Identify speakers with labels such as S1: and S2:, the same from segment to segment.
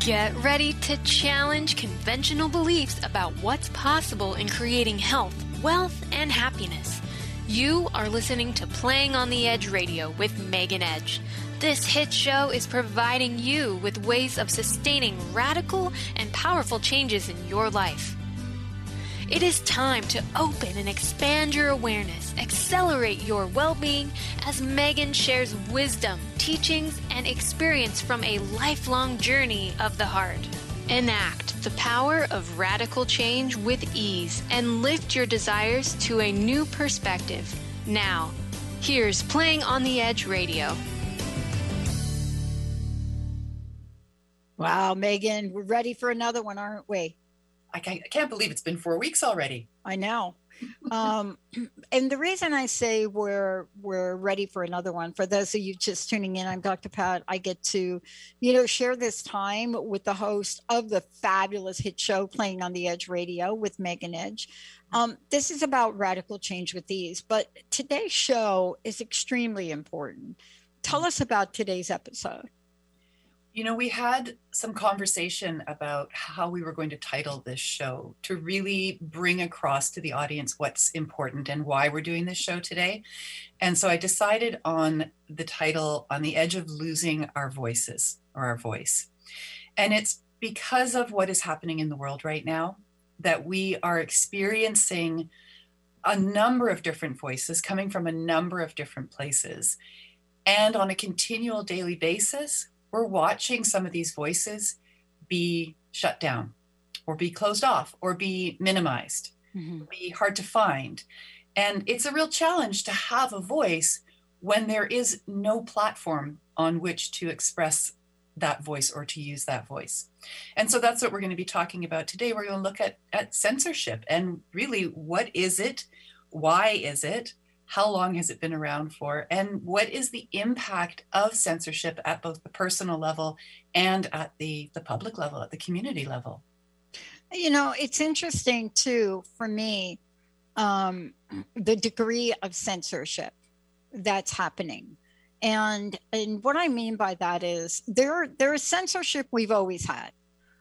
S1: Get ready to challenge conventional beliefs about what's possible in creating health, wealth, and happiness. You are listening to Playing on the Edge Radio with Megan Edge. This hit show is providing you with ways of sustaining radical and powerful changes in your life. It is time to open and expand your awareness, accelerate your well being as Megan shares wisdom, teachings, and experience from a lifelong journey of the heart. Enact the power of radical change with ease and lift your desires to a new perspective. Now, here's Playing on the Edge Radio.
S2: Wow, Megan, we're ready for another one, aren't we?
S3: I can't, I can't believe it's been four weeks already.
S2: I know. Um, and the reason I say we're we're ready for another one, for those of you just tuning in, I'm Dr. Pat. I get to, you know, share this time with the host of the fabulous hit show playing on the Edge Radio with Megan Edge. Um, this is about radical change with ease, but today's show is extremely important. Tell us about today's episode.
S3: You know, we had some conversation about how we were going to title this show to really bring across to the audience what's important and why we're doing this show today. And so I decided on the title, On the Edge of Losing Our Voices or Our Voice. And it's because of what is happening in the world right now that we are experiencing a number of different voices coming from a number of different places. And on a continual daily basis, we're watching some of these voices be shut down or be closed off or be minimized, mm-hmm. be hard to find. And it's a real challenge to have a voice when there is no platform on which to express that voice or to use that voice. And so that's what we're going to be talking about today. We're going to look at, at censorship and really what is it? Why is it? How long has it been around for? And what is the impact of censorship at both the personal level and at the, the public level at the community level?
S2: You know it's interesting too for me um, the degree of censorship that's happening. And and what i mean by that is there there is censorship we've always had.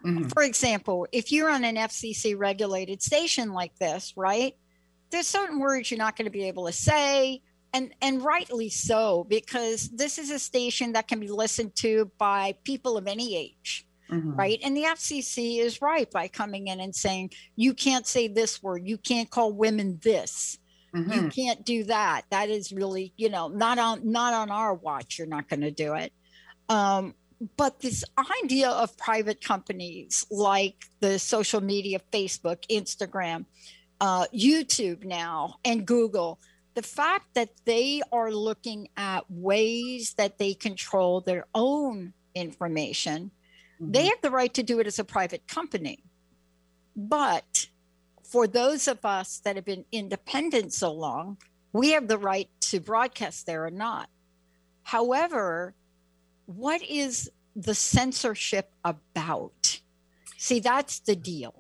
S2: Mm-hmm. for example if you're on an fcc regulated station like this right there's certain words you're not going to be able to say and and rightly so because this is a station that can be listened to by people of any age mm-hmm. right? And the fcc is right by coming in and saying you can't say this word. You can't call women this. Mm-hmm. you can't do that. That is really you know not on not on our watch. You're not going to do it. Um, but this idea of private companies like the social media facebook instagram uh, YouTube now and Google, the fact that they are looking at ways that they control their own information, mm-hmm. they have the right to do it as a private company. But for those of us that have been independent so long, we have the right to broadcast there or not. However, what is the censorship about? See, that's the deal.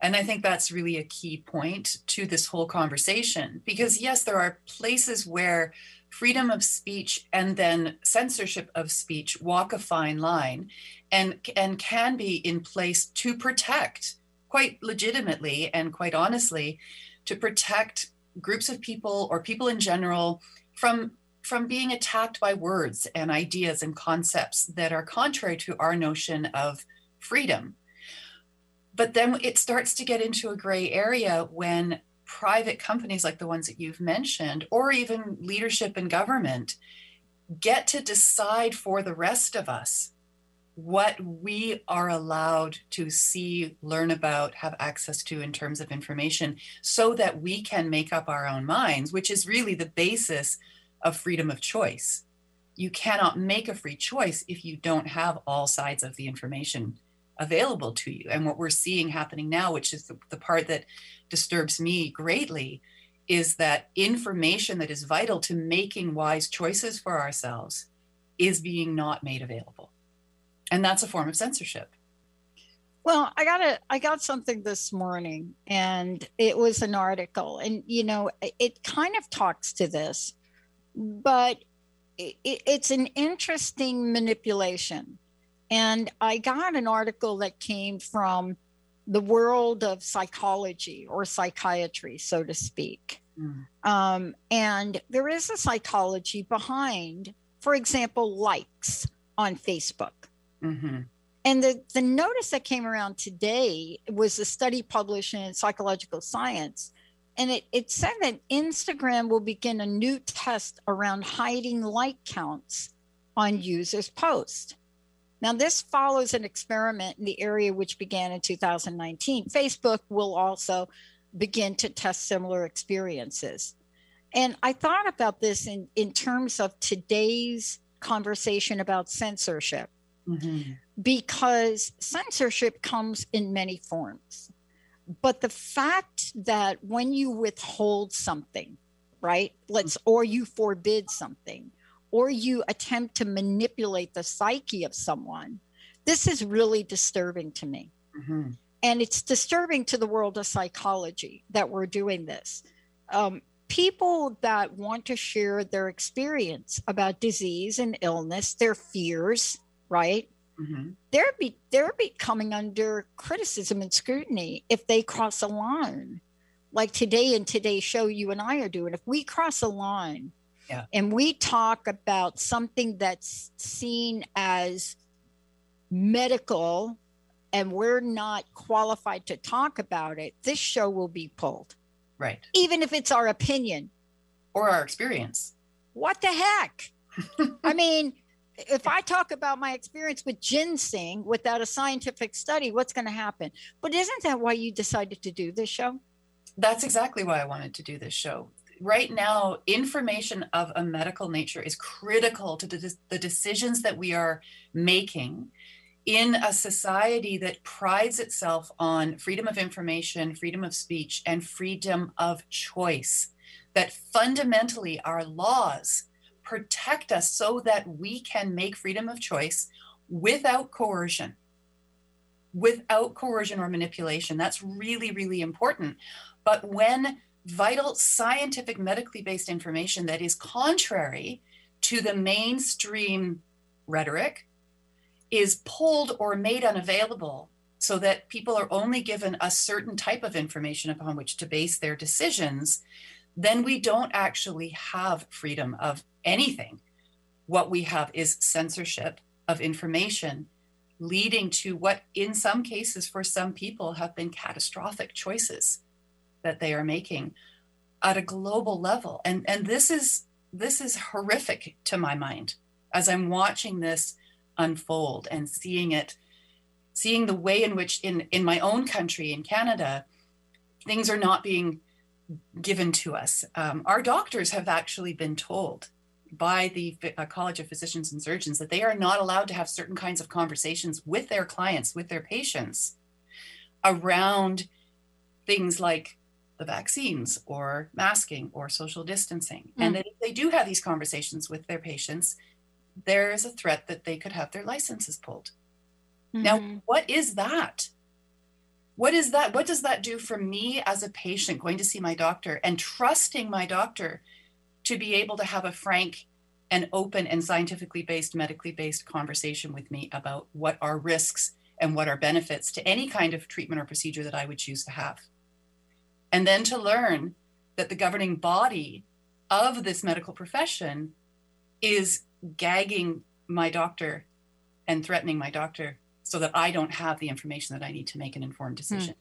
S3: And I think that's really a key point to this whole conversation because, yes, there are places where freedom of speech and then censorship of speech walk a fine line and, and can be in place to protect, quite legitimately and quite honestly, to protect groups of people or people in general from from being attacked by words and ideas and concepts that are contrary to our notion of freedom but then it starts to get into a gray area when private companies like the ones that you've mentioned, or even leadership and government, get to decide for the rest of us what we are allowed to see, learn about, have access to in terms of information so that we can make up our own minds, which is really the basis of freedom of choice. You cannot make a free choice if you don't have all sides of the information available to you. And what we're seeing happening now, which is the, the part that disturbs me greatly, is that information that is vital to making wise choices for ourselves is being not made available. And that's a form of censorship.
S2: Well, I got a I got something this morning and it was an article and you know it kind of talks to this but it, it's an interesting manipulation And I got an article that came from the world of psychology or psychiatry, so to speak. Mm. Um, and there is a psychology behind, for example, likes on Facebook. Mm-hmm. And the, the notice that came around today was a study published in Psychological Science. And it, it said that Instagram will begin a new test around hiding like counts on users' posts. Now, this follows an experiment in the area which began in 2019. Facebook will also begin to test similar experiences. And I thought about this in, in terms of today's conversation about censorship, mm-hmm. because censorship comes in many forms. But the fact that when you withhold something, right, let's, or you forbid something, or you attempt to manipulate the psyche of someone, this is really disturbing to me. Mm-hmm and it's disturbing to the world of psychology that we're doing this. Um, people that want to share their experience about disease and illness, their fears, right? Mm-hmm. They're be they're becoming under criticism and scrutiny if they cross a line, like today in today's show you and I are doing. If we cross a line, yeah. and we talk about something that's seen as medical and we're not qualified to talk about it, this show will be pulled.
S3: Right.
S2: Even if it's our opinion
S3: or our experience.
S2: What the heck? I mean, if I talk about my experience with ginseng without a scientific study, what's going to happen? But isn't that why you decided to do this show?
S3: That's exactly why I wanted to do this show. Right now, information of a medical nature is critical to the, the decisions that we are making in a society that prides itself on freedom of information, freedom of speech, and freedom of choice, that fundamentally our laws protect us so that we can make freedom of choice without coercion. Without coercion or manipulation. That's really, really important. But when vital scientific, medically based information that is contrary to the mainstream rhetoric, is pulled or made unavailable so that people are only given a certain type of information upon which to base their decisions, then we don't actually have freedom of anything. What we have is censorship of information, leading to what, in some cases, for some people, have been catastrophic choices that they are making at a global level. And, and this is this is horrific to my mind as I'm watching this unfold and seeing it seeing the way in which in in my own country in canada things are not being given to us um, our doctors have actually been told by the uh, college of physicians and surgeons that they are not allowed to have certain kinds of conversations with their clients with their patients around things like the vaccines or masking or social distancing mm. and that if they do have these conversations with their patients there is a threat that they could have their licenses pulled. Mm-hmm. Now, what is that? What is that? What does that do for me as a patient going to see my doctor and trusting my doctor to be able to have a frank and open and scientifically based, medically based conversation with me about what are risks and what are benefits to any kind of treatment or procedure that I would choose to have? And then to learn that the governing body of this medical profession is gagging my doctor and threatening my doctor so that I don't have the information that I need to make an informed decision.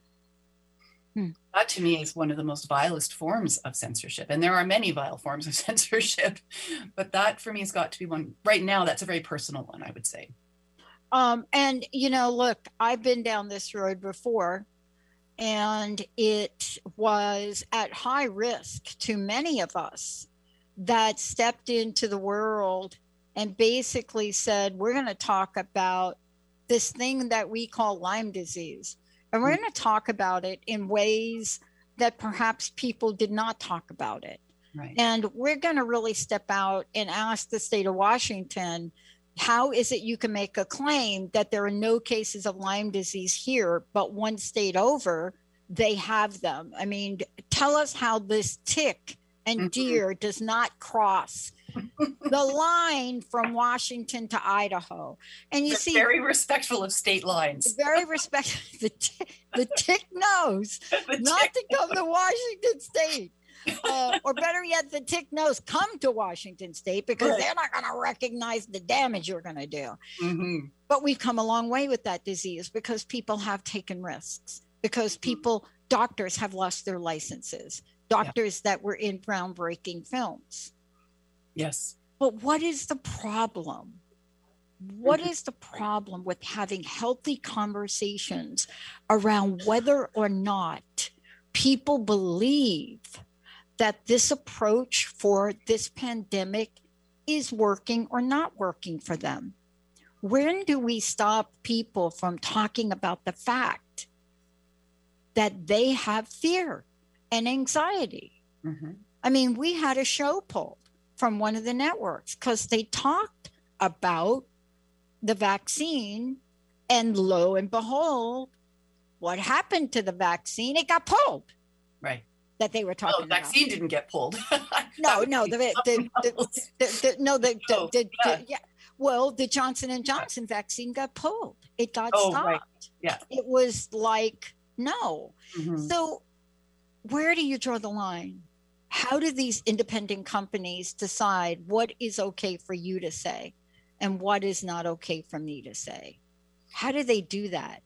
S3: Hmm. Hmm. That to me is one of the most vilest forms of censorship. And there are many vile forms of censorship, but that for me has got to be one right now. That's a very personal one, I would say.
S2: Um, and, you know, look, I've been down this road before, and it was at high risk to many of us that stepped into the world and basically said, We're going to talk about this thing that we call Lyme disease. And we're mm. going to talk about it in ways that perhaps people did not talk about it. Right. And we're going to really step out and ask the state of Washington how is it you can make a claim that there are no cases of Lyme disease here, but one state over, they have them? I mean, tell us how this tick and
S3: Mhm.
S2: deer does not cross the line from Washington to Idaho. And you
S3: They're
S2: see,
S3: very respectful of state lines.
S2: very respectful. the tick, the tick knows
S3: The
S2: not
S3: tick-
S2: to come to Washington State. Uh, or better yet, the tick knows come to Washington State because
S3: Right.
S2: they're not going to recognize the damage you're going to do.
S3: Mhm.
S2: But we've come a long way with that disease because people have taken risks, because people, doctors have lost their licenses, doctors that were in groundbreaking films.
S3: Yes.
S2: But what is the problem? What is the problem with having healthy conversations around whether or not people believe that this approach for this pandemic is working or not working for them? When do we stop people from talking about the fact that they have fear and anxiety?
S3: Mhm.
S2: I mean, we had a show pulled from one of the networks because they talked about the vaccine, and lo and behold, what happened to the vaccine? It got pulled
S3: Right.
S2: That they were talking
S3: the vaccine didn't get pulled.
S2: No, no, the, the, the, no, the,
S3: Oh,
S2: the,
S3: yeah.
S2: yeah. Well, the Johnson and Johnson vaccine got pulled. It got
S3: Oh,
S2: stopped.
S3: right. Yeah.
S2: It was like no.
S3: Mhm.
S2: So, where do you draw the line? How do these independent companies decide what is okay for you to say and what is not okay for me to say? How do they do that?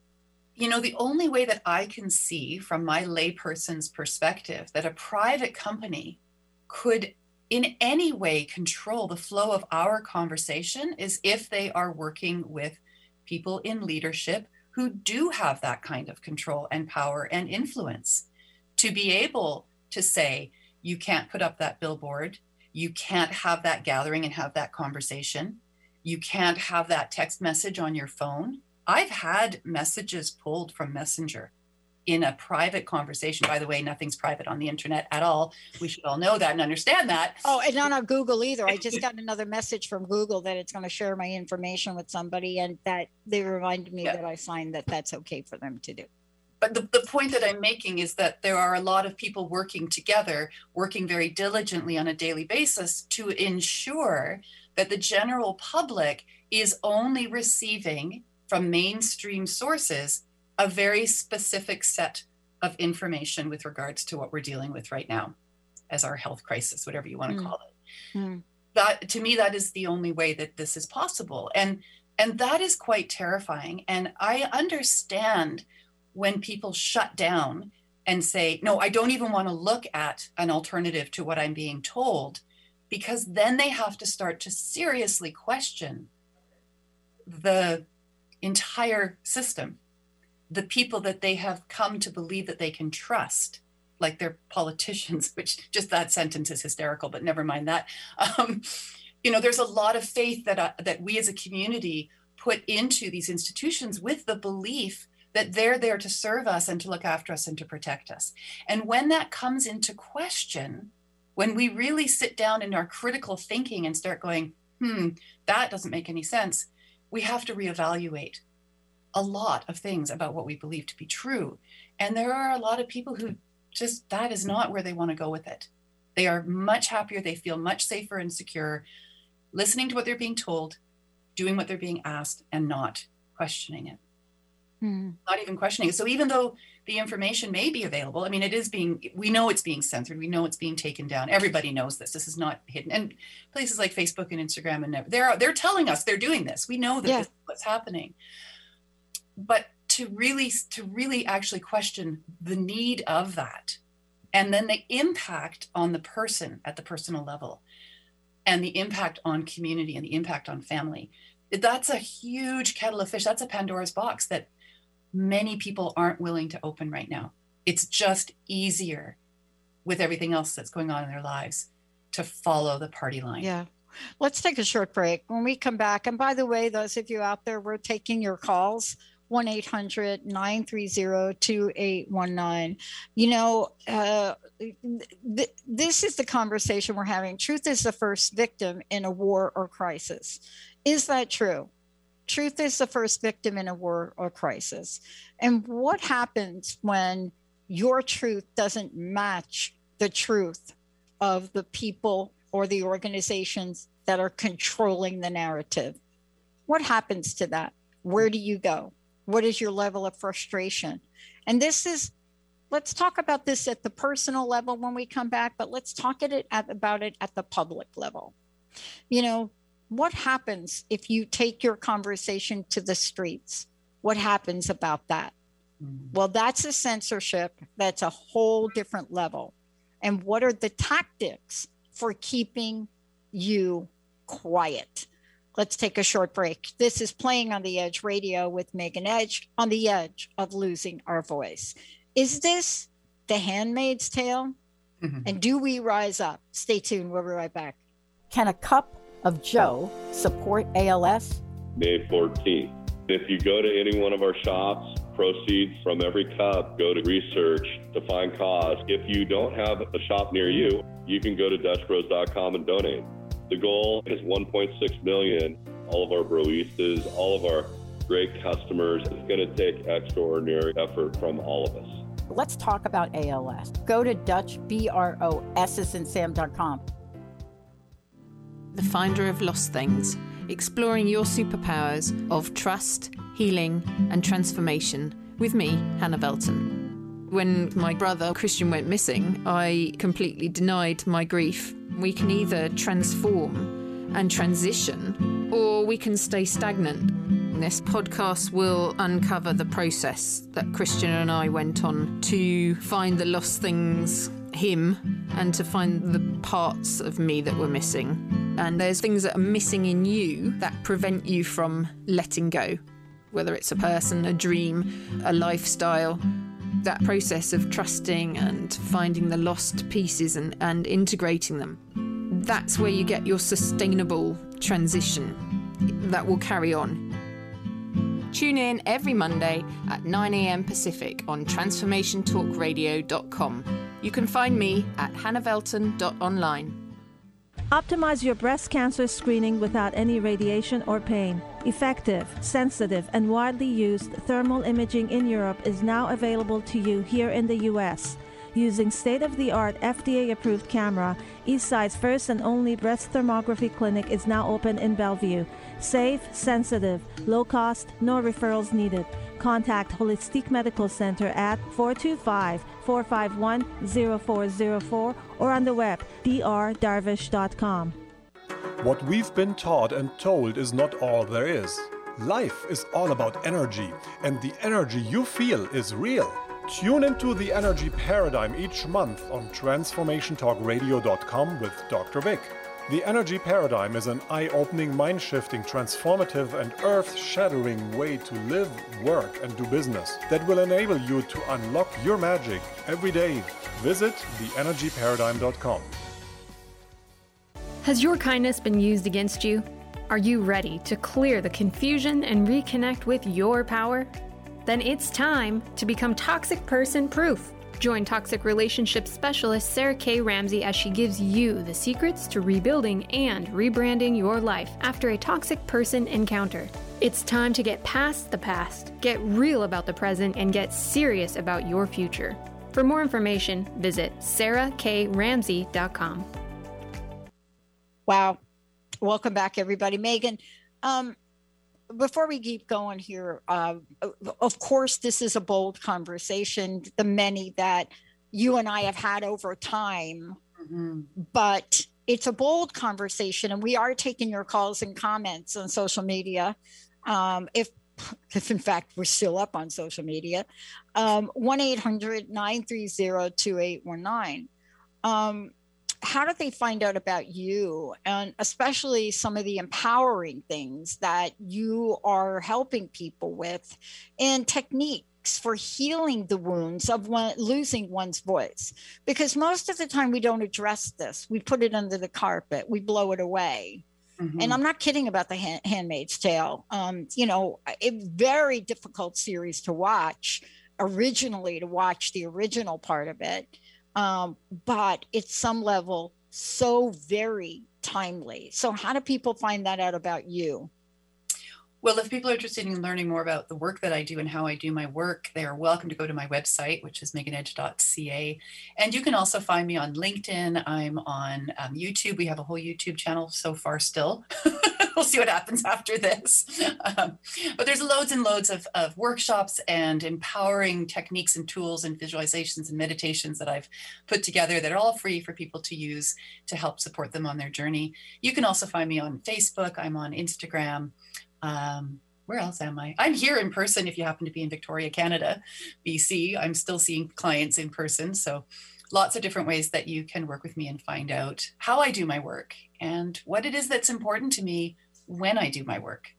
S3: You know, the only way that I can see from my layperson's perspective that a private company could in any way control the flow of our conversation is if they are working with people in leadership who do have that kind of control and power and influence to be able to say, you can't put up that billboard, you can't have that gathering and have that conversation, you can't have that text message on your phone. I've had messages pulled from Messenger in a private conversation. By the way, nothing's private on the internet at all. We should all know that and understand that.
S2: Oh, and not on Google either. I just got another message from Google that it's going to share my information with somebody, and that they reminded me
S3: Yeah.
S2: that I signed that that's okay for them to do.
S3: But the, the point that I'm making is that there are a lot of people working together, working very diligently on a daily basis to ensure that the general public is only receiving from mainstream sources a very specific set of information with regards to what we're dealing with right now as our health crisis, whatever you want to
S2: Mm.
S3: call it.
S2: Mm.
S3: That to me, that is the only way that this is possible. And and that is quite terrifying. And I understand when people shut down and say, no, I don't even want to look at an alternative to what I'm being told, because then they have to start to seriously question the entire system, the people that they have come to believe that they can trust, like their politicians, which just that sentence is hysterical, but never mind that. Um, you know, there's a lot of faith that, uh, that we as a community put into these institutions with the belief that they're there to serve us and to look after us and to protect us. And when that comes into question, when we really sit down in our critical thinking and start going, hmm, that doesn't make any sense, we have to reevaluate a lot of things about what we believe to be true. And there are a lot of people who just, that is not where they want to go with it. They are much happier, they feel much safer and secure listening to what they're being told, doing what they're being asked, and not questioning it
S2: Hmm.
S3: not even questioning it. So even though the information may be available, I mean, it is being, we know it's being censored. We know it's being taken down. Everybody knows this. This is not hidden. And places like Facebook and Instagram and ev- they're they're telling us they're doing this. We know that
S2: Yeah.
S3: this is what's happening. But to really to really actually question the need of that, and then the impact on the person at the personal level, and the impact on community and the impact on family. That's a huge kettle of fish. That's a Pandora's box that many people aren't willing to open right now. It's just easier with everything else that's going on in their lives to follow the party line.
S2: Yeah. Let's take a short break. When we come back, and by the way, those of you out there, we're taking your calls 1 800 930 2819. You know, uh, th- this is the conversation we're having. Truth is the first victim in a war or crisis. Is that true? Truth is the first victim in a war or crisis. And what happens when your truth doesn't match the truth of the people or the organizations that are controlling the narrative. What happens to that? Where do you go? What is your level of frustration? And this is, let's talk about this at the personal level when we come back, but let's talk at it at, about it at the public level. You know, what happens if you take your conversation to the streets? What happens about that? Mm-hmm. Well, that's a censorship. That's a whole different level. And what are the tactics for keeping you quiet? Let's take a short break. This is Playing on the Edge radio with Megan Edge on the edge of losing our voice. Is this the handmaid's tale? Mm-hmm. And do we rise up? Stay tuned. We'll be right back. Can a cup of Joe support ALS?
S4: May 14th. If you go to any one of our shops, proceeds from every cup go to research to find cause. If you don't have a shop near you, you can go to DutchBros.com and donate. The goal is 1.6 million. All of our broistas, all of our great customers. It's going to take extraordinary effort from all of us.
S2: Let's talk about ALS. Go to Dutch, B R O S and Sam.com.
S5: The finder of lost things, exploring your superpowers of trust, healing, and transformation with me, Hannah Velton. When my brother Christian went missing, I completely denied my grief we can either transform and transition, or we can stay stagnant. This podcast will uncover the process that Christian and I went on to find the lost things, him, and to find the parts of me that were missing. And there's things that are missing in you that prevent you from letting go, whether it's a person, a dream, a lifestyle that process of trusting and finding the lost pieces and, and integrating them, that's where you get your sustainable transition that will carry on. Tune in every Monday at 9am Pacific on transformationtalkradio.com. You can find me at hannahvelton.online.
S6: Optimize your breast cancer screening without any radiation or pain. Effective, sensitive, and widely used thermal imaging in Europe is now available to you here in the U.S. Using state of the art FDA approved camera, Eastside's first and only breast thermography clinic is now open in Bellevue. Safe, sensitive, low cost, no referrals needed. Contact Holistic Medical Center at 425 451 0404 or on the web drdarvish.com.
S7: What we've been taught and told is not all there is. Life is all about energy, and the energy you feel is real. Tune into the energy paradigm each month on transformationtalkradio.com with Dr. Vic. The energy paradigm is an eye opening, mind shifting, transformative, and earth shattering way to live, work, and do business that will enable you to unlock your magic every day. Visit theenergyparadigm.com.
S1: Has your kindness been used against you? Are you ready to clear the confusion and reconnect with your power? Then it's time to become toxic person proof. Join toxic relationship specialist Sarah K. Ramsey as she gives you the secrets to rebuilding and rebranding your life after a toxic person encounter. It's time to get past the past, get real about the present, and get serious about your future. For more information, visit sarahkramsey.com.
S2: Wow. Welcome back, everybody. Megan, um, before we keep going here, uh, of course, this is a bold conversation, the many that you and I have had over time, mm-hmm. but it's a bold conversation, and we are taking your calls and comments on social media. Um, if if in fact we're still up on social media, um, 1 800 930 2819. How did they find out about you? And especially some of the empowering things that you are helping people with and techniques for healing the wounds of one, losing one's voice. Because most of the time we don't address this. We put it under the carpet. We blow it away. Mm-hmm. and i'm not kidding about the hand, handmaid's tale. Um, you know a very difficult series to watch originally to watch the original part of it um, but it's some level so very timely. So, how do people find that out about you?
S3: Well, if people are interested in learning more about the work that I do and how I do my work, they are welcome to go to my website, which is meganedge.ca. And you can also find me on LinkedIn. I'm on um, YouTube. We have a whole YouTube channel so far still. we'll see what happens after this. Um, but there's loads and loads of, of workshops and empowering techniques and tools and visualizations and meditations that I've put together that are all free for people to use to help support them on their journey. You can also find me on Facebook. I'm on Instagram. Um, where else am I? I'm here in person if you happen to be in Victoria, Canada, BC. I'm still seeing clients in person. So lots of different ways that you can work with me and find out how I do my work and what it is that's important to me when I do my work.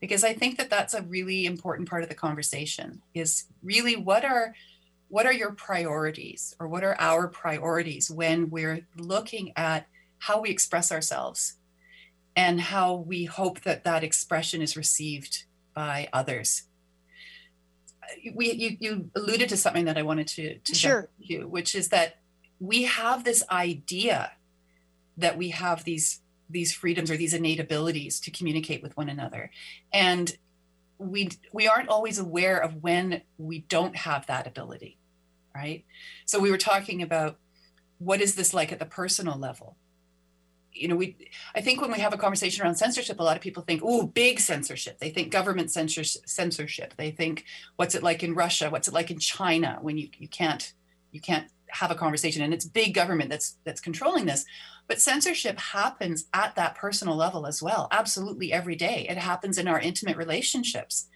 S3: Because I think that that's a really important part of the conversation is really what are what are your priorities or what are our priorities when we're looking at how we express ourselves and how we hope that that expression is received by others. We, you, you alluded to something that I wanted to, to
S2: sure.
S3: you, which is that we have this idea that we have these these freedoms or these innate abilities to communicate with one another, and we we aren't always aware of when we don't have that ability, right? So we were talking about what is this like at the personal level you know, we I think when we have a conversation around censorship, a lot of people think, oh, big censorship. They think government censorship. They think, what's it like in Russia? What's it like in China when you, you can't you can't have a conversation and it's big government that's that's controlling this. But censorship happens at that personal level as well, absolutely every day. It happens in our intimate relationships.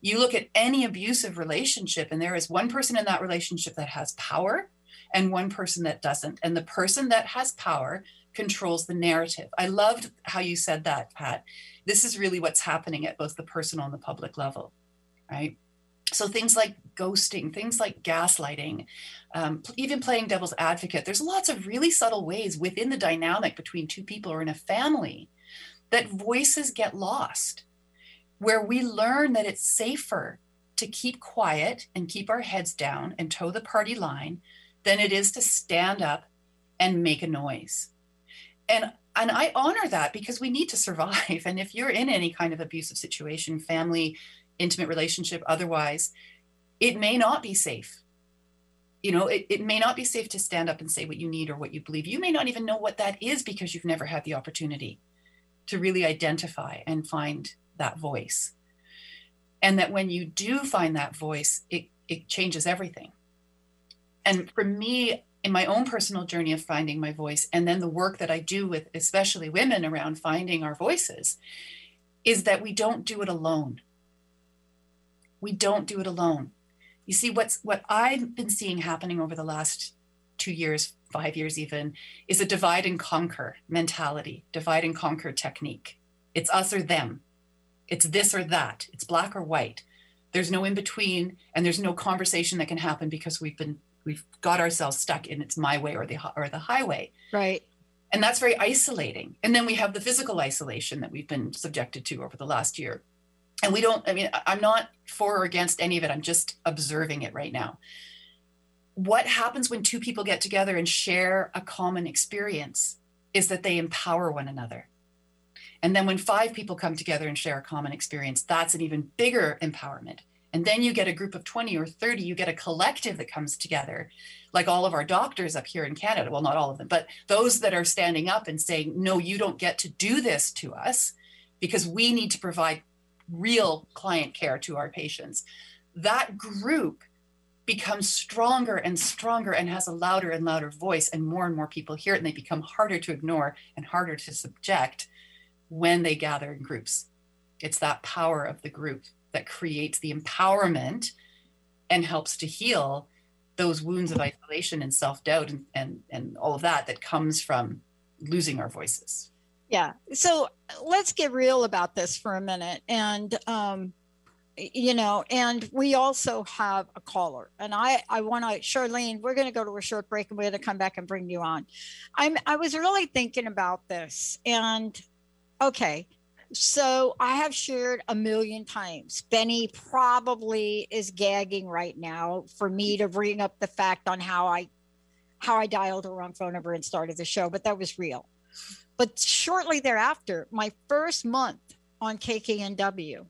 S3: You look at any abusive relationship, and there is one person in that relationship that has power and one person that doesn't. And the person that has power controls the narrative. I loved how you said that, Pat. This is really what's happening at both the personal and the public level, right? So things like ghosting, things like gaslighting, um, even playing devil's advocate, there's lots of really subtle ways within the dynamic between two people or in a family that voices get lost, where we learn that it's safer to keep quiet and keep our heads down and toe the party line than it is to stand up and make a noise and and I honor that because we need to survive. And if you're in any kind of abusive situation, family, intimate relationship, otherwise, it may not be safe. You know, it, it may not be safe to stand up and say what you need or what you believe. You may not even know what that is because you've never had the opportunity to really identify and find that voice. And that when you do find that voice, it, it changes everything. And for me, in my own personal journey of finding my voice and then the work that I do with especially women around finding our voices is that we don't do it alone. We don't do it alone. You see what's what I've been seeing happening over the last 2 years, 5 years even is a divide and conquer mentality, divide and conquer technique. It's us or them. It's this or that. It's black or white. There's no in between and there's no conversation that can happen because we've been we've got ourselves stuck in it's my way or the or the highway.
S2: Right.
S3: And that's very isolating. And then we have the physical isolation that we've been subjected to over the last year. And we don't i mean i'm not for or against any of it. I'm just observing it right now. What happens when two people get together and share a common experience is that they empower one another. And then when five people come together and share a common experience that's an even bigger empowerment and then you get a group of 20 or 30, you get a collective that comes together, like all of our doctors up here in Canada. Well, not all of them, but those that are standing up and saying, no, you don't get to do this to us because we need to provide real client care to our patients. That group becomes stronger and stronger and has a louder and louder voice, and more and more people hear it, and they become harder to ignore and harder to subject when they gather in groups. It's that power of the group that creates the empowerment and helps to heal those wounds of isolation and self-doubt and, and, and all of that that comes from losing our voices.
S2: Yeah. So let's get real about this for a minute. And um, you know and we also have a caller. And i i want to charlene we're going to go to a short break and we're going to come back and bring you on. I'm i was really thinking about this and okay so I have shared a million times. Benny probably is gagging right now for me to bring up the fact on how I how I dialed a wrong phone number and started the show, but that was real. But shortly thereafter, my first month on KKNW.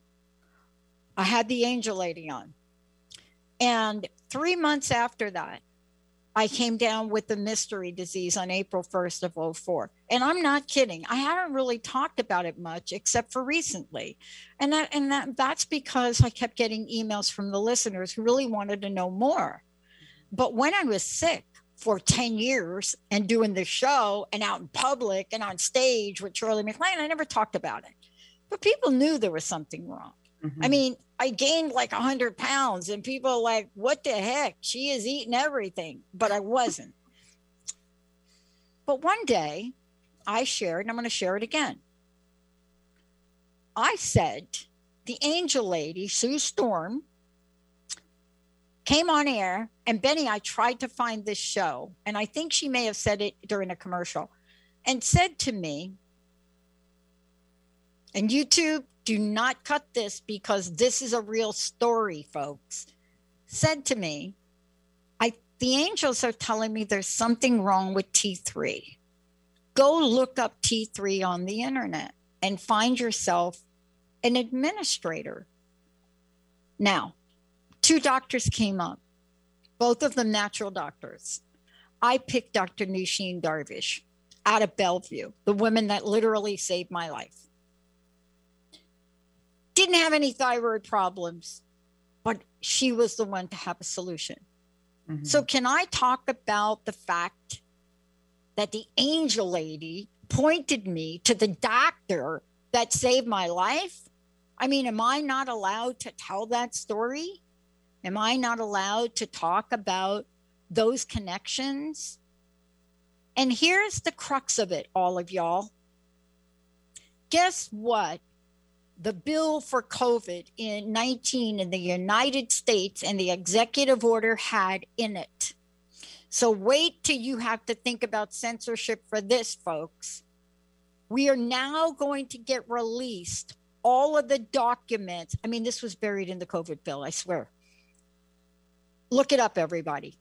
S2: I had the angel lady on. And three months after that, I came down with the mystery disease on April 1st of 04. And I'm not kidding. I haven't really talked about it much except for recently. And that and that that's because I kept getting emails from the listeners who really wanted to know more. But when I was sick for 10 years and doing the show and out in public and on stage with Shirley MacLaine, I never talked about it. But people knew there was something wrong. Mm-hmm. I mean, I gained like 100 pounds, and people like, what the heck? She is eating everything, but I wasn't. But one day I shared, and I'm going to share it again. I said, the angel lady, Sue Storm, came on air, and Benny, I tried to find this show, and I think she may have said it during a commercial, and said to me, and YouTube, do not cut this because this is a real story, folks, said to me, I the angels are telling me there's something wrong with T3. Go look up T3 on the internet and find yourself an administrator. Now, two doctors came up, both of them natural doctors. I picked Dr. Nosheen Darvish out of Bellevue, the woman that literally saved my life didn't have any thyroid problems, but she was the one to have a solution. Mm-hmm. So, can I talk about the fact that the angel lady pointed me to the doctor that saved my life? I mean, am I not allowed to tell that story? Am I not allowed to talk about those connections? And here's the crux of it, all of y'all. Guess what? The bill for COVID in 19 in the United States and the executive order had in it. So wait till you have to think about censorship for this, folks. We are now going to get released all of the documents. I mean, this was buried in the COVID bill, I swear. Look it up, everybody.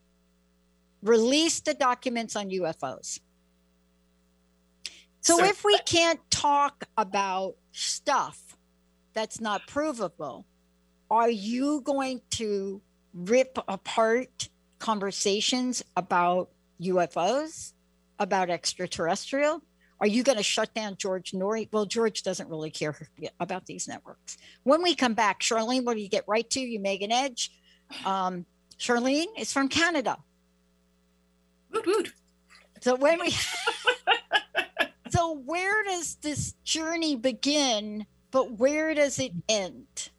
S2: Release the documents on UFOs. So, if we can't talk about stuff that's not provable, are you going to rip apart conversations about UFOs, about extraterrestrial? Are you going to shut down George Noory? Well, George doesn't really care about these networks. When we come back, Charlene, what do you get right to? You Megan Edge. Um, Charlene is from Canada.
S3: Woot woot.
S2: So when we so where does this journey begin but where does it end?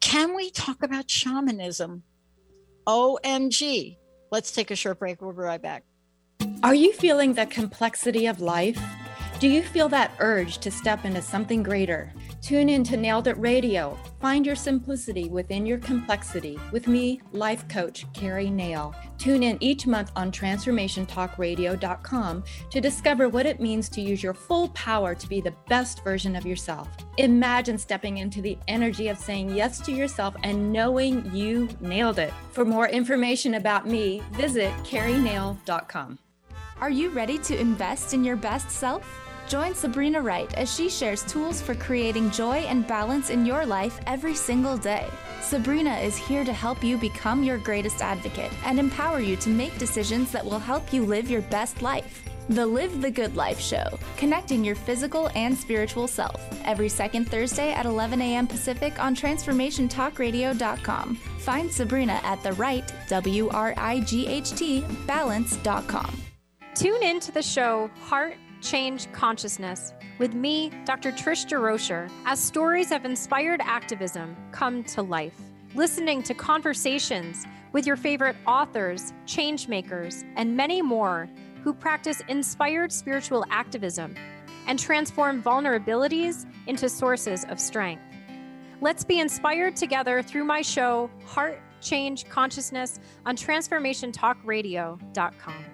S2: Can we talk about shamanism? OMG. Let's take a short break. We'll be right back.
S8: Are you feeling the complexity of life? Do you feel that urge to step into something greater? Tune in to Nailed It Radio. Find your simplicity within your complexity with me, life coach Carrie Nail. Tune in each month on transformationtalkradio.com to discover what it means to use your full power to be the best version of yourself. Imagine stepping into the energy of saying yes to yourself and knowing you nailed it. For more information about me, visit carrienail.com.
S9: Are you ready to invest in your best self? Join Sabrina Wright as she shares tools for creating joy and balance in your life every single day. Sabrina is here to help you become your greatest advocate and empower you to make decisions that will help you live your best life. The Live the Good Life Show, connecting your physical and spiritual self, every second Thursday at 11 a.m. Pacific on TransformationTalkRadio.com. Find Sabrina at the right, W R I G H T, balance.com.
S10: Tune in to the show Heart Change Consciousness with me, Dr. Trish DeRocher, as stories of inspired activism come to life. Listening to conversations with your favorite authors, change makers, and many more who practice inspired spiritual activism and transform vulnerabilities into sources of strength. Let's be inspired together through my show, Heart Change Consciousness, on TransformationTalkRadio.com.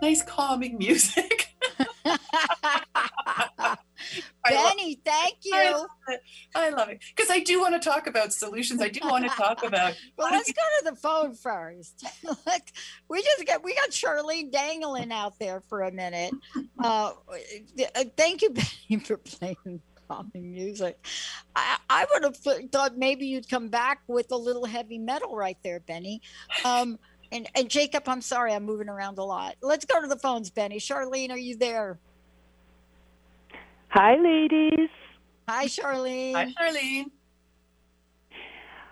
S3: Nice calming music.
S2: Benny, thank you. I
S3: love it. I because I do want to talk about solutions. I do want to talk about.
S2: well, let's go to the phone first. Look, we just got we got Charlene dangling out there for a minute. Uh, uh thank you, Benny, for playing calming music. I, I would have thought maybe you'd come back with a little heavy metal right there, Benny. Um, and, and Jacob, I'm sorry, I'm moving around a lot. Let's go to the phones, Benny. Charlene, are you there?
S11: Hi, ladies.
S2: Hi, Charlene.
S3: Hi, Charlene.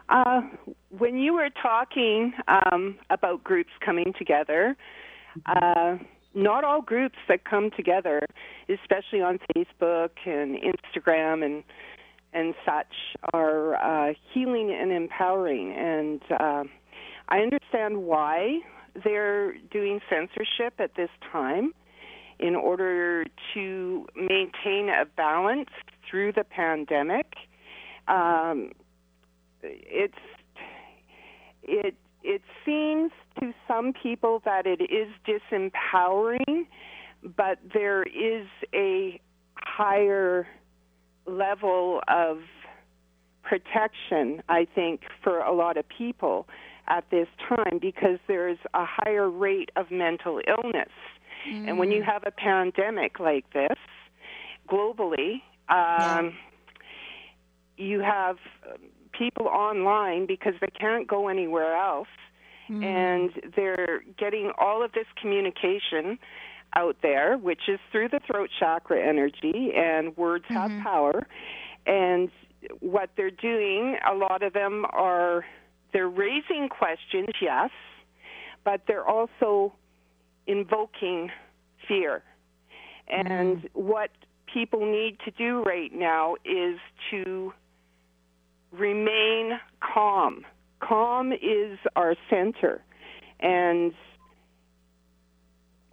S11: Uh, when you were talking um, about groups coming together, uh, not all groups that come together, especially on Facebook and Instagram and and such, are uh, healing and empowering. And uh, I understand why they're doing censorship at this time in order to maintain a balance through the pandemic. Um, it's it it seems to some people that it is disempowering, but there is a higher level of protection, I think, for a lot of people at this time because there's a higher rate of mental illness. Mm. And when you mm. have a pandemic like this globally, um, yeah. you have people online because they can't go anywhere else. Mm. And they're getting all of this communication out there, which is through the throat chakra energy, and words mm-hmm. have power. And what they're doing, a lot of them are they're raising questions, yes, but they're also invoking fear. And mm. what people need to do right now is to remain calm. Calm is our center. And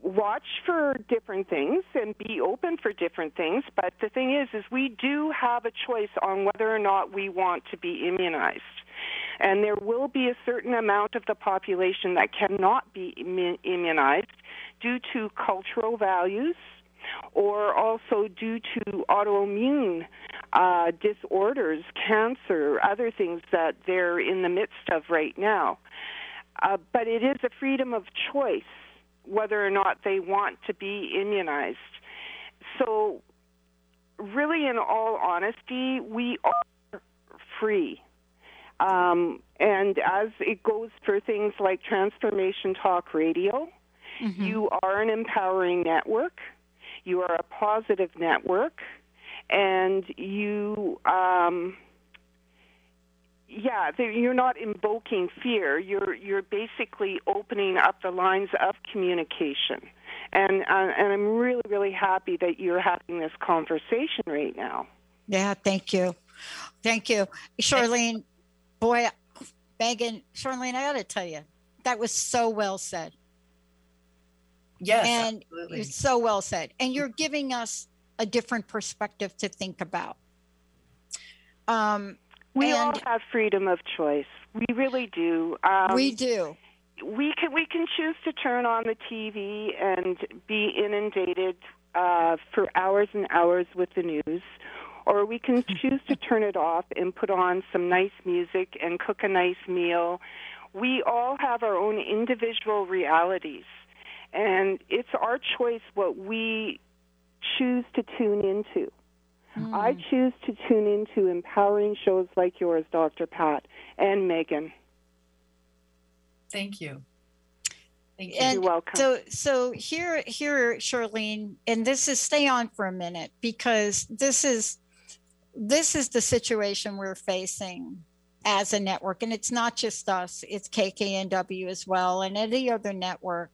S11: watch for different things and be open for different things but the thing is is we do have a choice on whether or not we want to be immunized and there will be a certain amount of the population that cannot be immunized due to cultural values or also due to autoimmune uh, disorders, cancer, other things that they're in the midst of right now. Uh, but it is a freedom of choice whether or not they want to be immunized. So, really, in all honesty, we are free um, and as it goes for things like Transformation Talk Radio, mm-hmm. you are an empowering network, you are a positive network, and you, um, yeah, you're not invoking fear. You're you're basically opening up the lines of communication, and uh, and I'm really really happy that you're having this conversation right now.
S2: Yeah, thank you, thank you, Charlene boy, Megan, Charlene, I got to tell you, that was so well said.
S3: Yes,
S2: and
S3: absolutely.
S2: it's so well said. And you're giving us a different perspective to think about. Um,
S11: we and, all have freedom of choice. We really do. Um,
S2: we do.
S11: We can we can choose to turn on the TV and be inundated uh, for hours and hours with the news, or we can choose to turn it off and put on some nice music and cook a nice meal. We all have our own individual realities, and it's our choice what we choose to tune into. Mm. I choose to tune into empowering shows like yours, Dr. Pat and Megan.
S3: Thank you.
S2: Thank you. And You're welcome. So, so here, here, Charlene, and this is stay on for a minute because this is this is the situation we're facing as a network, and it's not just us; it's KKNW as well, and any other network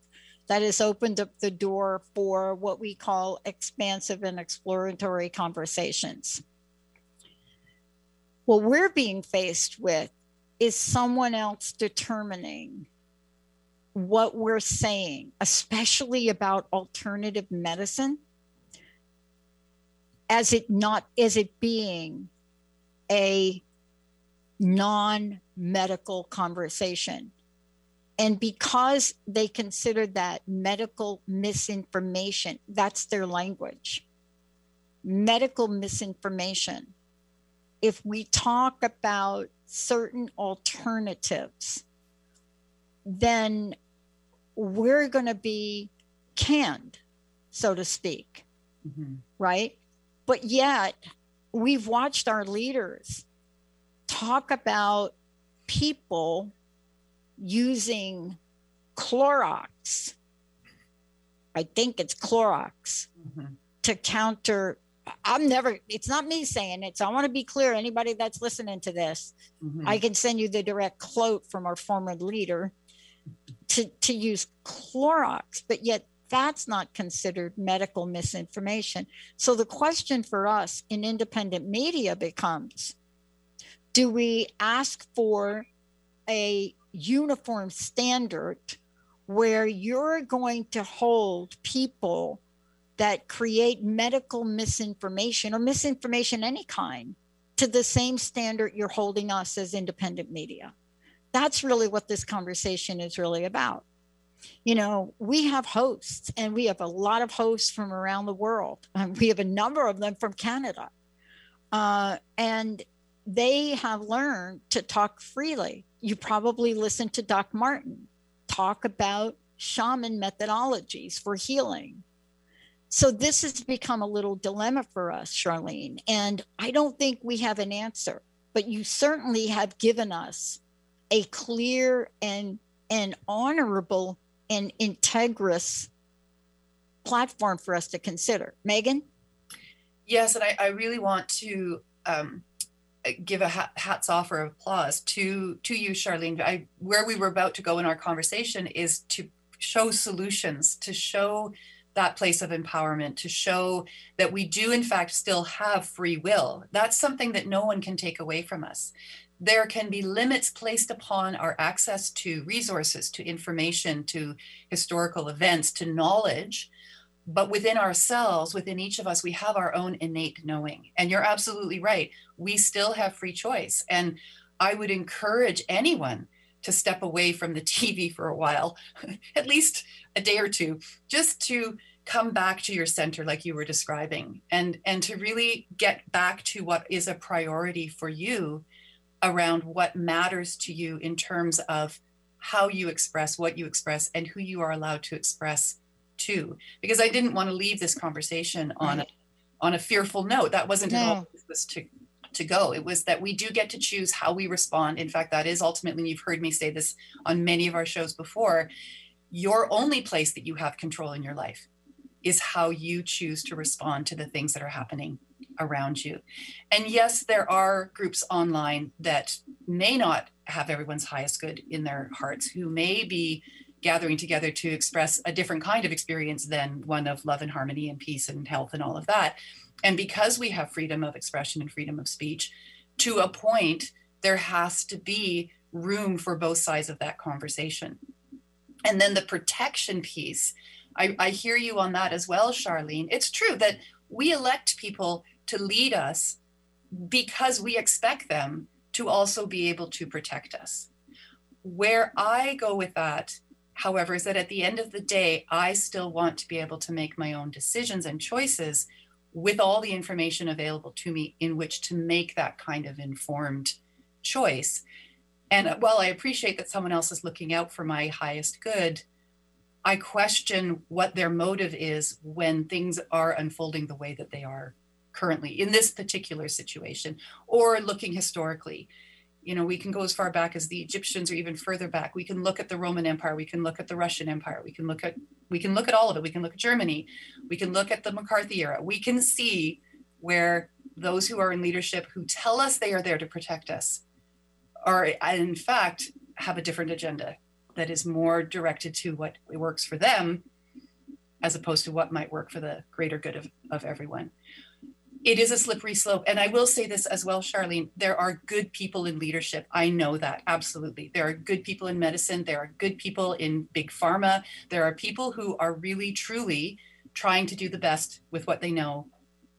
S2: that has opened up the door for what we call expansive and exploratory conversations. What we're being faced with is someone else determining what we're saying, especially about alternative medicine, as it not as it being a non-medical conversation and because they consider that medical misinformation, that's their language. Medical misinformation. If we talk about certain alternatives, then we're going to be canned, so to speak. Mm-hmm. Right. But yet, we've watched our leaders talk about people using Clorox. I think it's Clorox mm-hmm. to counter. I'm never, it's not me saying it. So I want to be clear. Anybody that's listening to this, mm-hmm. I can send you the direct quote from our former leader to, to use Clorox, but yet that's not considered medical misinformation. So the question for us in independent media becomes do we ask for a uniform standard where you're going to hold people that create medical misinformation or misinformation any kind to the same standard you're holding us as independent media. That's really what this conversation is really about. You know, we have hosts and we have a lot of hosts from around the world. We have a number of them from Canada. Uh, and they have learned to talk freely you probably listened to Doc Martin talk about shaman methodologies for healing. So this has become a little dilemma for us, Charlene. And I don't think we have an answer, but you certainly have given us a clear and and honorable and integrous platform for us to consider. Megan?
S3: Yes, and I, I really want to um, give a hats off or applause to to you charlene I, where we were about to go in our conversation is to show solutions to show that place of empowerment to show that we do in fact still have free will that's something that no one can take away from us there can be limits placed upon our access to resources to information to historical events to knowledge but within ourselves, within each of us, we have our own innate knowing. And you're absolutely right. We still have free choice. And I would encourage anyone to step away from the TV for a while, at least a day or two, just to come back to your center like you were describing and and to really get back to what is a priority for you around what matters to you in terms of how you express what you express and who you are allowed to express to. Because i didn't want to leave this conversation on a, on a fearful note. That wasn't no. at all was to to go. It was that we do get to choose how we respond. In fact that is ultimately you've heard me say this on many of our shows before your only place that you have control in your life is how you choose to respond to the things that are happening around you. And yes, there are groups online that may not have everyone's highest good in their hearts, who may be gathering together to express a different kind of experience than one of love and harmony and peace and health and all of that. And because we have freedom of expression and freedom of speech, to a point, there has to be room for both sides of that conversation. And then the protection piece, I, I hear you on that as well, Charlene. It's true that we elect people to lead us because we expect them to also be able to protect us. Where I go with that however, is that at the end of the day, I still want to be able to make my own decisions and choices with all the information available to me in which to make that kind of informed choice. And uh, while I appreciate that someone else is looking out for my highest good, I question what their motive is when things are unfolding the way that they are currently in this particular situation or looking historically. You know we can go as far back as the egyptians or even further back. We can look at the roman empire. We can look at the russian empire. We can look at we can look at all of it. We can look at germany. We can look at the mccarthy era. We can see where those who are in leadership who tell us they are there to protect us are in fact have a different agenda that is more directed to what works for them as opposed to what might work for the greater good of, of everyone it is a slippery slope. And I will say this as well, Charlene there are good people in leadership. I know that absolutely. There are good people in medicine, there are good people in big pharma, there are people who are really, truly trying to do the best with what they know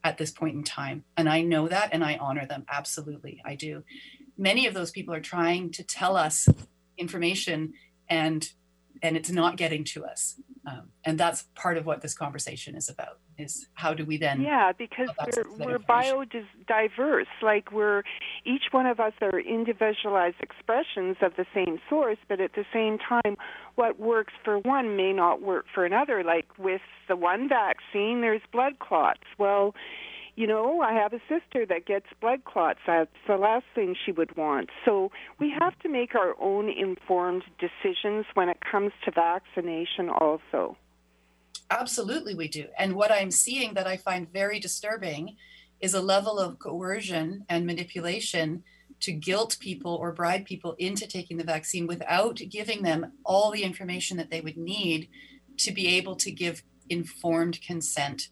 S3: at this point in time. And I know that and I honor them. Absolutely, I do. Many of those people are trying to tell us information and and it's not getting to us. Um, and that's part of what this conversation is about is how do we then
S11: yeah because we're, we're biodiverse like we're each one of us are individualized expressions of the same source but at the same time what works for one may not work for another like with the one vaccine there's blood clots. Well you know, I have a sister that gets blood clots. That's the last thing she would want. So we mm-hmm. have to make our own informed decisions when it comes to vaccination, also.
S3: Absolutely, we do. And what I'm seeing that I find very disturbing is a level of coercion and manipulation to guilt people or bribe people into taking the vaccine without giving them all the information that they would need to be able to give informed consent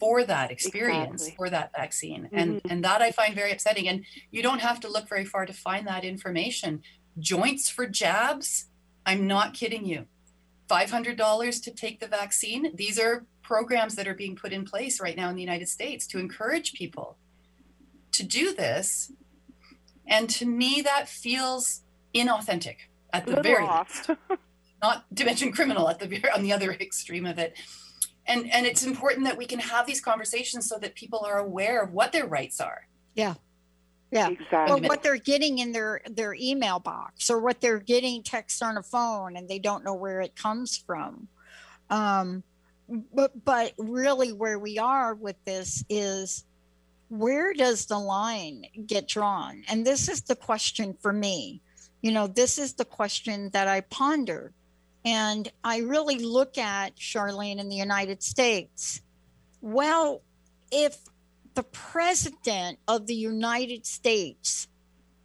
S3: for that experience exactly. for that vaccine mm-hmm. and and that i find very upsetting and you don't have to look very far to find that information joints for jabs i'm not kidding you $500 to take the vaccine these are programs that are being put in place right now in the united states to encourage people to do this and to me that feels inauthentic at the very off. least not to mention criminal at the on the other extreme of it and and it's important that we can have these conversations so that people are aware of what their rights are.
S2: Yeah. Yeah. Exactly. what they're getting in their their email box or what they're getting text on a phone and they don't know where it comes from. Um but but really where we are with this is where does the line get drawn? And this is the question for me. You know this is the question that i ponder and I really look at Charlene in the United States. Well, if the president of the United States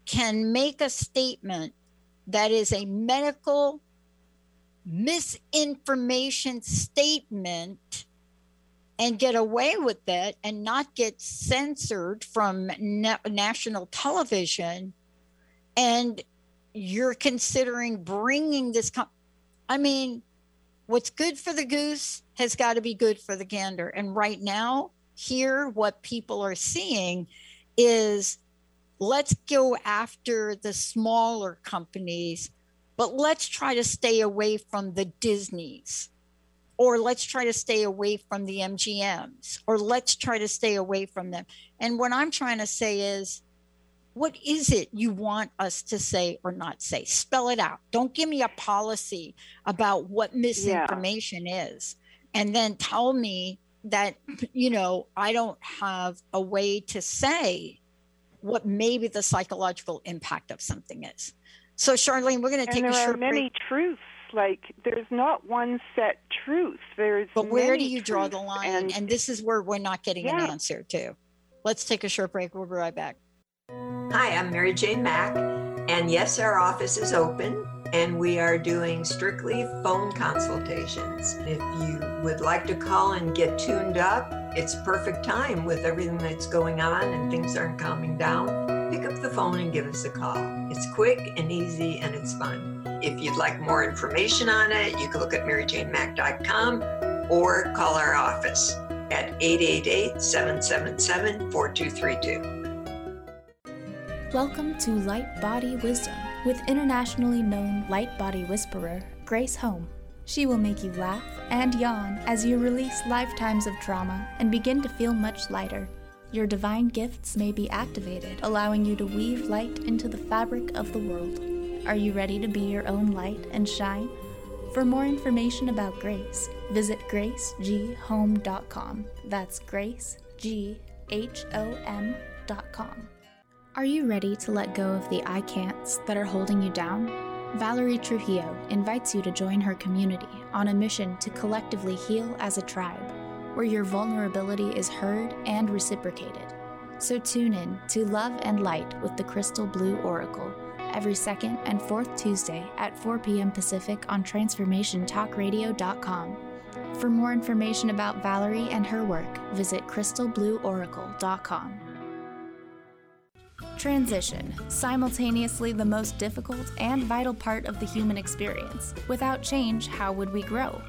S2: can make a statement that is a medical misinformation statement and get away with it and not get censored from na- national television and you're considering bringing this I mean, what's good for the goose has got to be good for the gander. And right now, here, what people are seeing is let's go after the smaller companies, but let's try to stay away from the Disneys. Or let's try to stay away from the MGMs, or let's try to stay away from them. And what I'm trying to say is what is it you want us to say or not say? Spell it out. Don't give me a policy about what misinformation yeah. is. And then tell me that, you know, I don't have a way to say what maybe the psychological impact of something is. So, Charlene, we're going to take a
S11: short
S2: break.
S11: There are many truths. Like, there's not one set truth. There's
S2: but where do
S11: you
S2: draw the line? And, and, this is where we're not getting yeah. an answer to. Let's take a short break. We'll be right back.
S12: Hi, I'm Mary Jane Mack, and yes, our office is open and we are doing strictly phone consultations. If you would like to call and get tuned up, it's perfect time with everything that's going on and things aren't calming down. Pick up the phone and give us a call. It's quick and easy and it's fun. If you'd like more information on it, you can look at maryjanemack.com or call our office at 888 777 4232.
S9: Welcome to Light Body Wisdom with internationally known light body whisperer Grace Home. She will make you laugh and yawn as you release lifetimes of trauma and begin to feel much lighter. Your divine gifts may be activated, allowing you to weave light into the fabric of the world. Are you ready to be your own light and shine? For more information about Grace, visit graceghome.com. That's Grace, G H O M.com. Are you ready to let go of the I can'ts that are holding you down? Valerie Trujillo invites you to join her community on a mission to collectively heal as a tribe, where your vulnerability is heard and reciprocated. So tune in to Love and Light with the Crystal Blue Oracle every second and fourth Tuesday at 4 p.m. Pacific on TransformationTalkRadio.com. For more information about Valerie and her work, visit crystalblueoracle.com. Transition, simultaneously the most difficult and vital part of the human experience. Without change, how would we grow?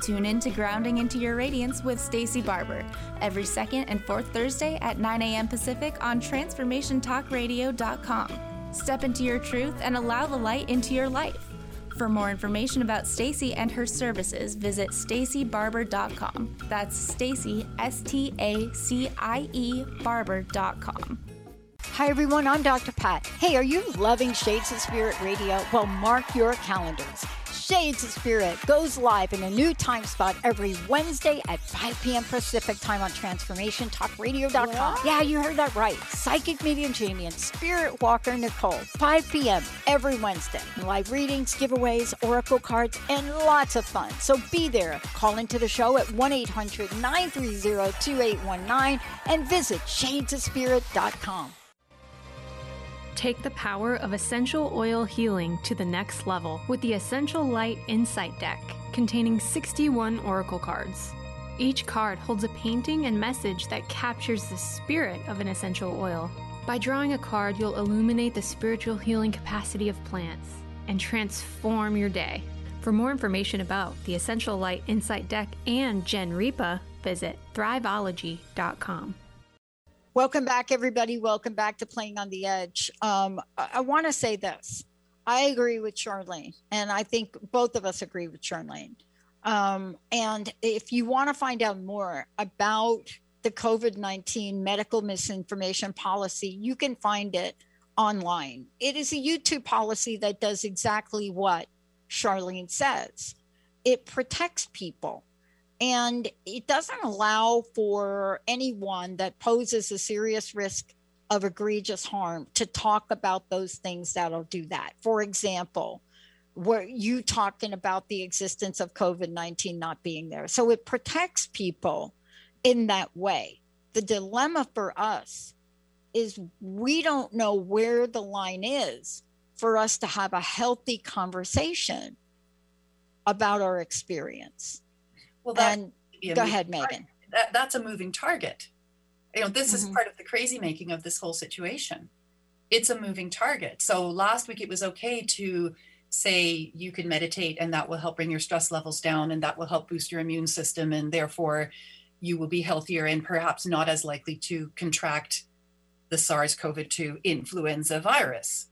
S9: Tune in to Grounding into Your Radiance with Stacie Barber every second and fourth Thursday at 9 a.m. Pacific on TransformationTalkRadio.com. Step into your truth and allow the light into your life. For more information about Stacie and her services, visit staciebarber.com. That's Stacie S T A C I E barber.com.
S2: Hi, everyone. I'm Dr. Pat. Hey, are you loving Shades of Spirit Radio? Well, mark your calendars. Shades of Spirit goes live in a new time spot every Wednesday at 5 p.m. Pacific time on TransformationTalkRadio.com.
S13: What?
S2: Yeah, you heard that right. Psychic medium Jamie and Spirit Walker Nicole, 5 p.m. every Wednesday. Live readings, giveaways, oracle cards, and lots of fun. So be there. Call into the show at 1 800 930 2819 and visit shadesofspirit.com.
S10: Take the power of essential oil healing to the next level with the Essential Light Insight Deck, containing 61 oracle cards. Each card holds a painting and message that captures the spirit of an essential oil. By drawing a card, you'll illuminate the spiritual healing capacity of plants and transform your day. For more information about the Essential Light Insight Deck and Gen Reapa, visit thriveology.com.
S2: Welcome back, everybody. Welcome back to Playing on the Edge. Um, I, I want to say this. I agree with Charlene, and I think both of us agree with Charlene. Um, and if you want to find out more about the COVID 19 medical misinformation policy, you can find it online. It is a YouTube policy that does exactly what Charlene says it protects people and it doesn't allow for anyone that poses a serious risk of egregious harm to talk about those things that'll do that. For example, were you talking about the existence of COVID 19 not being there? So it protects people in that way. The dilemma for us is we don't know where the line is for us to have a healthy conversation about our experience.
S3: Well, that
S2: and
S3: could be a
S2: go ahead,
S3: target.
S2: Megan.
S3: That, that's a moving target. You know, this is
S2: Mhm.
S3: part of the crazy making of this whole situation. It's a moving target. So last week it was okay to say you can meditate and that will help bring your stress levels down and that will help boost your immune system and therefore you will be healthier and perhaps not as likely to contract the SARS-CoV-2 influenza virus.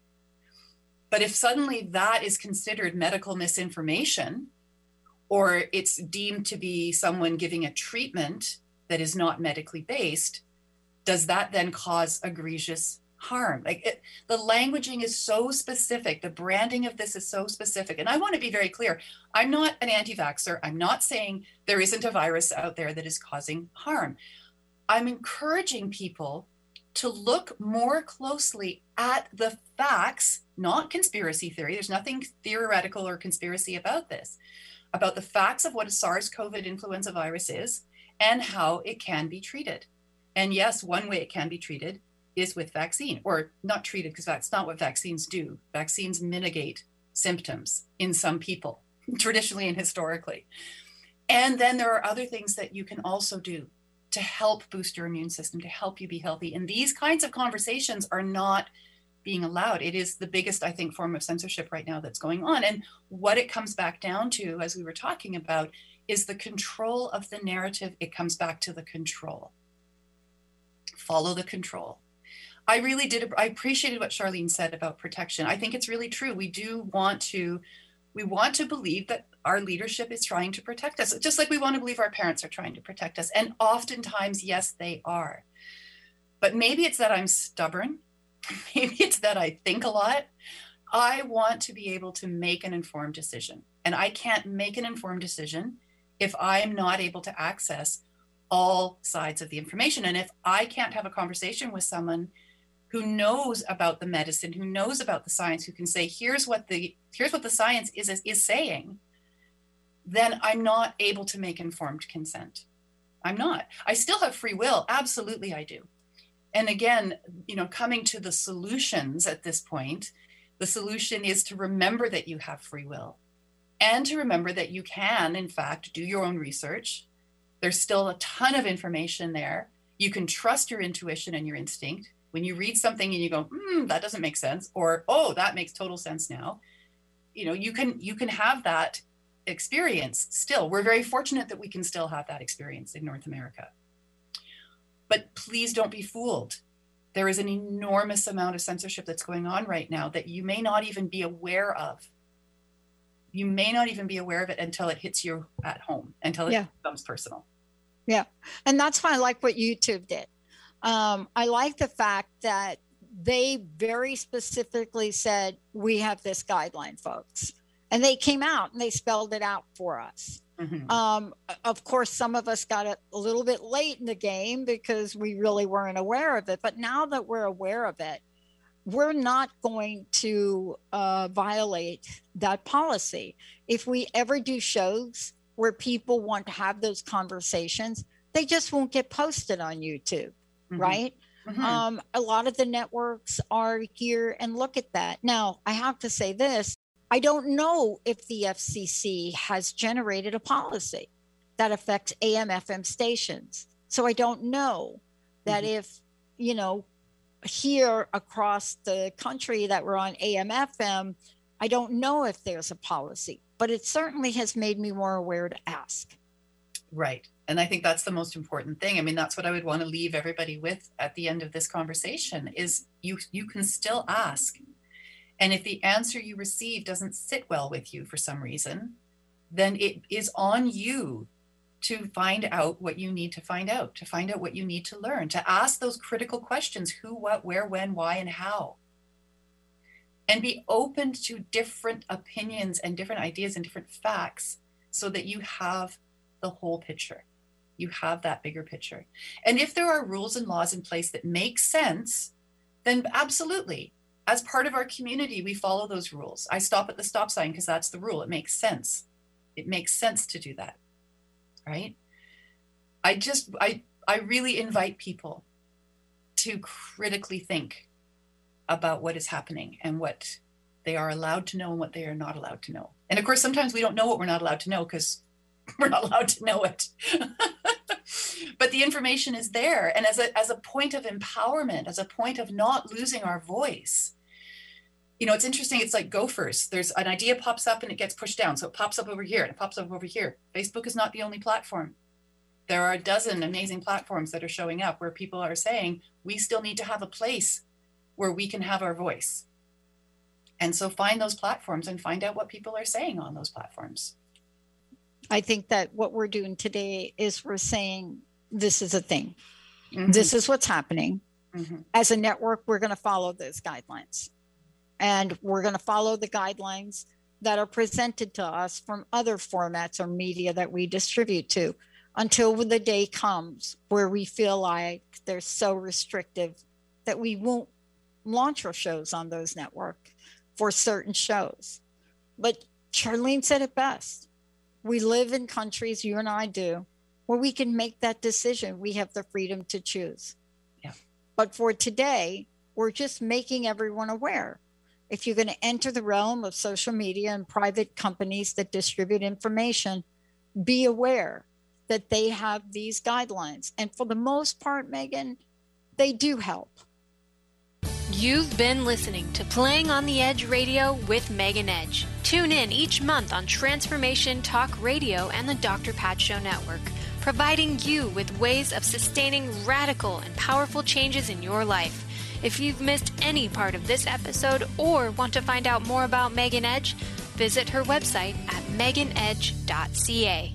S3: But if suddenly that is considered medical misinformation, or it's deemed to be someone giving a treatment that is not medically based, does that then cause egregious harm? Like it, the languaging is so specific, the branding of this is so specific. And I want to be very clear I'm not an anti vaxxer. I'm not saying there isn't a virus out there that is causing harm. I'm encouraging people to look more closely at the facts, not conspiracy theory. There's nothing theoretical or conspiracy about this, about the facts of what a SARS CoV influenza virus is and how it can be treated. And yes, one way it can be treated is with vaccine, or not treated, because that's not what vaccines do. Vaccines mitigate symptoms in some people, traditionally and historically. And then there are other things that you can also do to help boost your immune system, to help you be healthy. And these kinds of conversations are not being allowed. It is the biggest, I think, form of censorship right now that's going on. And what it comes back down to, as we were talking about, is the control of the narrative. It comes back to the control. Follow the control. I really did, I appreciated what Charlene said about protection. I think it's really true. We do want to We want to believe that our leadership is trying to protect us, just like we want to believe our parents are trying to protect us. And oftentimes, yes, they are. But maybe it's that I'm stubborn. Maybe it's that I think a lot. I want to be able to make an informed decision. And I can't make an informed decision if I'm not able to access all sides of the information. And if I can't have a conversation with someone who knows about the medicine, who knows about the science, who can say, here's what the here's what the science is, is saying, then I'm not able to make informed consent. I'm not. I still have free will. Absolutely, I do. And again, you know, coming to the solutions at this point, the solution is to remember that you have free will and to remember that you can, in fact, do your own research. There's still a ton of information there. You can trust your intuition and your instinct. When you read something and you go, hmm, that doesn't make sense, or oh, that makes total sense now, you know, you can you can have that experience still. We're very fortunate that we can still have that experience in North America. But please don't be fooled. There is an enormous amount of censorship that's going on right now that you may not even be aware of. You may not even be aware of it until it hits you at home, until it yeah. becomes personal.
S2: Yeah. And that's why I like what YouTube did. Um, I like the fact that they very specifically said, we have this guideline, folks. And they came out and they spelled it out for us. Mm-hmm. Um, of course, some of us got it a little bit late in the game because we really weren't aware of it. But now that we're aware of it, we're not going to uh, violate that policy. If we ever do shows where people want to have those conversations, they just won't get posted on YouTube, mm-hmm. right? Mm-hmm. Um, a lot of the networks are here and look at that. Now, I have to say this I don't know if the FCC has generated a policy that affects AM FM stations. So I don't know that mm-hmm. if, you know, here across the country that we're on AM FM, I don't know if there's a policy, but it certainly has made me more aware to ask.
S3: Right. And I think that's the most important thing. I mean, that's what I would want to leave everybody with at the end of this conversation is you you can still ask and if the answer you receive doesn't sit well with you for some reason, then it is on you to find out what you need to find out, to find out what you need to learn, to ask those critical questions who, what, where, when, why, and how. And be open to different opinions and different ideas and different facts so that you have the whole picture. You have that bigger picture. And if there are rules and laws in place that make sense, then absolutely as part of our community, we follow those rules. I stop at the stop sign because that's the rule. It makes sense. It makes sense to do that. Right? I just I I really invite people to critically think about what is happening and what they are allowed to know and what they are not allowed to know. And of course, sometimes we don't know what we're not allowed to know because we're not allowed to know it. but the information is there. And as a, as a point of empowerment, as a point of not losing our voice, you know, it's interesting. It's like gophers. There's an idea pops up and it gets pushed down. So it pops up over here and it pops up over here. Facebook is not the only platform. There are a dozen amazing platforms that are showing up where people are saying we still need to have a place where we can have our voice. And so find those platforms and find out what people are saying on those platforms.
S2: I think that what we're doing today is we're saying this is a thing. Mm-hmm. This is what's happening. Mm-hmm. As a network, we're going to follow those guidelines and we're going to follow the guidelines that are presented to us from other formats or media that we distribute to until the day comes where we feel like they're so restrictive that we won't launch our shows on those networks for certain shows. But Charlene said it best. We live in countries, you and I do, where we can make that decision. We have the freedom to choose.
S3: Yeah.
S2: But for today, we're just making everyone aware if you're going to enter the realm of social media and private companies that distribute information, be aware that they have these guidelines. And for the most part, Megan, they do help.
S1: You've been listening to Playing on the Edge Radio with Megan Edge. Tune in each month on Transformation Talk Radio and the Dr. Pat Show Network, providing you with ways of sustaining radical and powerful changes in your life. If you've missed any part of this episode or want to find out more about Megan Edge, Visit her website at meganedge.ca.